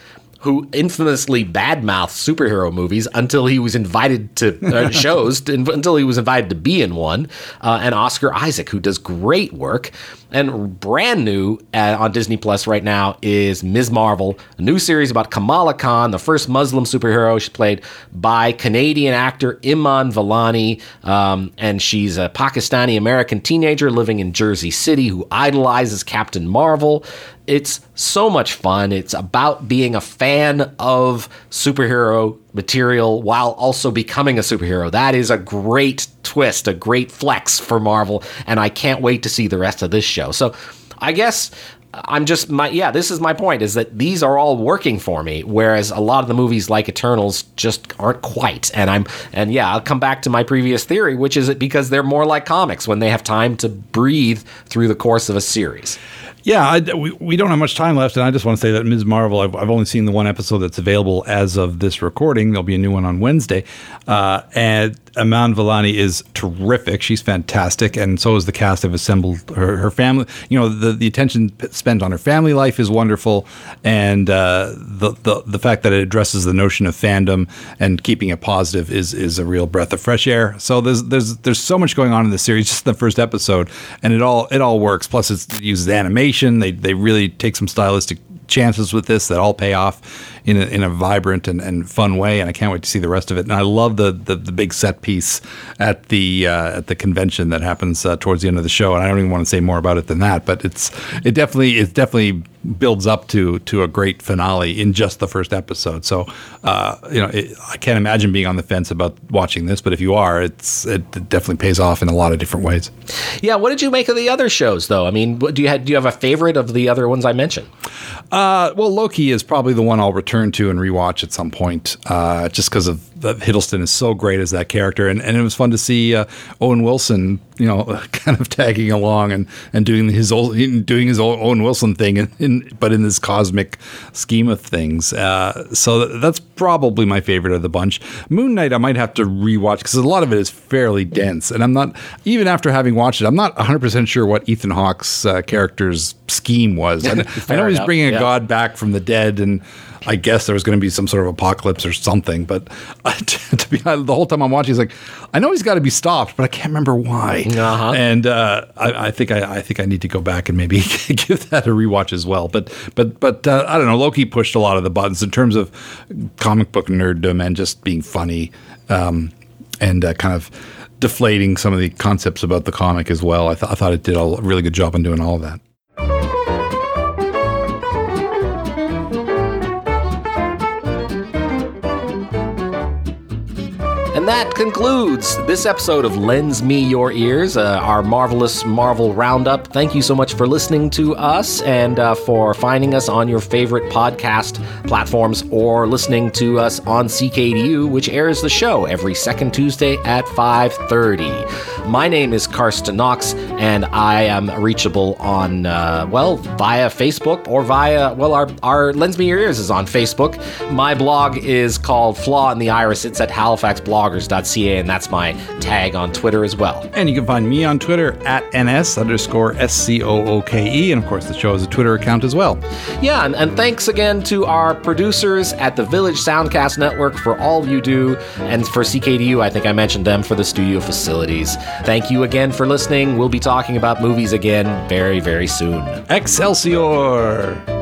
who infamously badmouthed superhero movies until he was invited to uh, shows, to, until he was invited to be in one, uh, and Oscar Isaac, who does great work. And brand new uh, on Disney Plus right now is Ms. Marvel, a new series about Kamala Khan, the first Muslim superhero. She's played by Canadian actor Iman Vellani, um, and she's a Pakistani American teenager living in Jersey City who idolizes Captain Marvel. It's so much fun. It's about being a fan of superhero material while also becoming a superhero. That is a great twist, a great flex for Marvel, and I can't wait to see the rest of this show. So, I guess I'm just my yeah, this is my point is that these are all working for me whereas a lot of the movies like Eternals just aren't quite. And I'm and yeah, I'll come back to my previous theory which is it because they're more like comics when they have time to breathe through the course of a series. Yeah, I, we, we don't have much time left, and I just want to say that Ms. Marvel, I've, I've only seen the one episode that's available as of this recording. There'll be a new one on Wednesday. Uh, and Iman Vellani is terrific. She's fantastic, and so is the cast have assembled. Her, her family, you know, the, the attention spent on her family life is wonderful, and uh, the, the the fact that it addresses the notion of fandom and keeping it positive is is a real breath of fresh air. So there's there's there's so much going on in this series, just in the first episode, and it all it all works. Plus, it uses animation. They they really take some stylistic chances with this that all pay off in a, in a vibrant and, and fun way, and I can't wait to see the rest of it. And I love the the, the big set piece at the uh, at the convention that happens uh, towards the end of the show. And I don't even want to say more about it than that, but it's it definitely it definitely builds up to to a great finale in just the first episode. So uh, you know, it, I can't imagine being on the fence about watching this, but if you are, it's it definitely pays off in a lot of different ways. Yeah, what did you make of the other shows though? I mean, do you have, do you have a favorite of the other ones I mentioned? Uh, well, Loki is probably the one I'll return to and rewatch at some point, uh, just because of Hiddleston is so great as that character, and, and it was fun to see uh, Owen Wilson, you know, kind of tagging along and, and doing his old, doing his old Owen Wilson thing, in, in but in this cosmic scheme of things. Uh, so that's probably my favorite of the bunch. Moon Knight, I might have to rewatch because a lot of it is fairly dense, and I'm not even after having watched it, I'm not 100 percent sure what Ethan Hawke's uh, character's scheme was. I, I know he's bringing a yeah. god back from the dead, and I guess there was going to be some sort of apocalypse or something. But to be honest, the whole time I'm watching, he's like, I know he's got to be stopped, but I can't remember why. Uh-huh. And uh, I, I think I, I think I need to go back and maybe give that a rewatch as well. But but but uh, I don't know. Loki pushed a lot of the buttons in terms of comic book nerddom and just being funny um, and uh, kind of deflating some of the concepts about the comic as well. I, th- I thought it did a really good job in doing all of that. And that concludes this episode of Lens Me Your Ears, uh, our marvelous Marvel Roundup. Thank you so much for listening to us and uh, for finding us on your favorite podcast platforms or listening to us on CKDU, which airs the show every second Tuesday at 5.30. My name is Carsten Knox, and I am reachable on, uh, well, via Facebook or via, well, our, our Lens Me Your Ears is on Facebook. My blog is called Flaw in the Iris. It's at and that's my tag on Twitter as well. And you can find me on Twitter at ns underscore s c o o k e, and of course the show has a Twitter account as well. Yeah, and, and thanks again to our producers at the Village Soundcast Network for all you do, and for CKDU, I think I mentioned them for the studio facilities. Thank you again for listening. We'll be talking about movies again very, very soon. Excelsior!